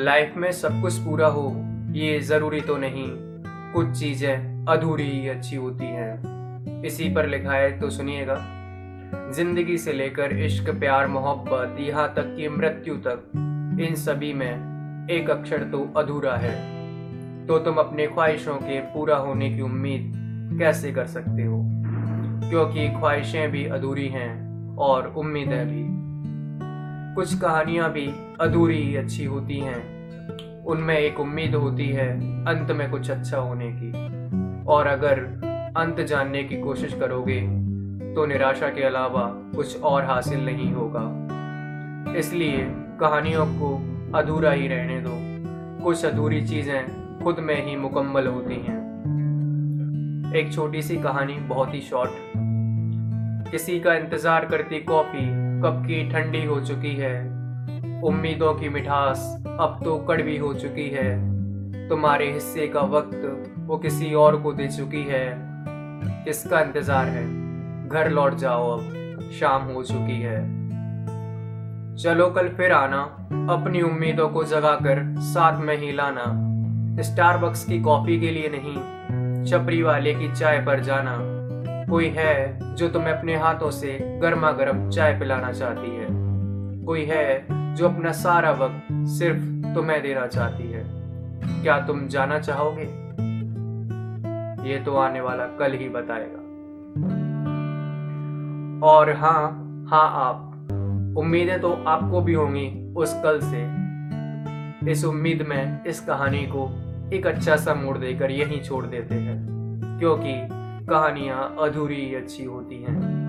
Life में सब कुछ पूरा हो, ये ज़रूरी तो नहीं। कुछ चीज़ें अधूरी ही अच्छी होती हैं। इसी पर लिखा है तो सुनिएगा। ज़िंदगी से लेकर इश्क, प्यार, मोहब्बत, यहाँ तक कि मृत्यु तक, इन सभी में एक अक्षर तो अधूरा है। तो तुम अपने ख्वाहिशों के पूरा होने की उम्मीद कैसे कर सकते हो? क्योंकि ख्वाहिशें भी अधूरी हैं और उम्मीदें भी। कुछ कहानियाँ भी अधूरी ही अच्छी होती हैं। उनमें एक उम्मीद होती है अंत में कुछ अच्छा होने की। और अगर अंत जानने की कोशिश करोगे तो निराशा के अलावा कुछ और हासिल नहीं होगा। इसलिए कहानियों को अधूरा ही रहने दो। कुछ अधूरी चीज़ें खुद में ही मुकम्मल होती हैं। एक छोटी सी कहानी बहुत ही शॉर्ट किसी का इंतज़ार करती कॉफ़ी कब की ठंडी हो चुकी है? उम्मीदों की मिठास अब तो कड़वी हो चुकी है। तुम्हारे हिस्से का वक्त वो किसी और को दे चुकी है। किसका इंतज़ार है? घर लौट जाओ अब, शाम हो चुकी है। चलो कल फिर आना, अपनी उम्मीदों को जगाकर साथ में ही लाना। स्टारबक्स की कॉफ़ी के लिए नहीं, छपरी वाले की चाय पर जाना। कोई है जो तुम्हें अपने हाथों से गर्मा गर्म चाय पिलाना चाहती है। कोई है जो अपना सारा वक्त सिर्फ़ तुम्हें देना चाहती है। क्या तुम जाना चाहोगे? ये तो आने वाला कल ही बताएगा। और हाँ हाँ आप, उम्मीदें तो आपको भी होंगी उस कल से। इस उम्मीद में इस कहानी को एक अच्छा सा मोड़ देकर यहीं छोड़ देते हैं, क्योंकि कहानियाँ अधूरी अच्छी होती हैं।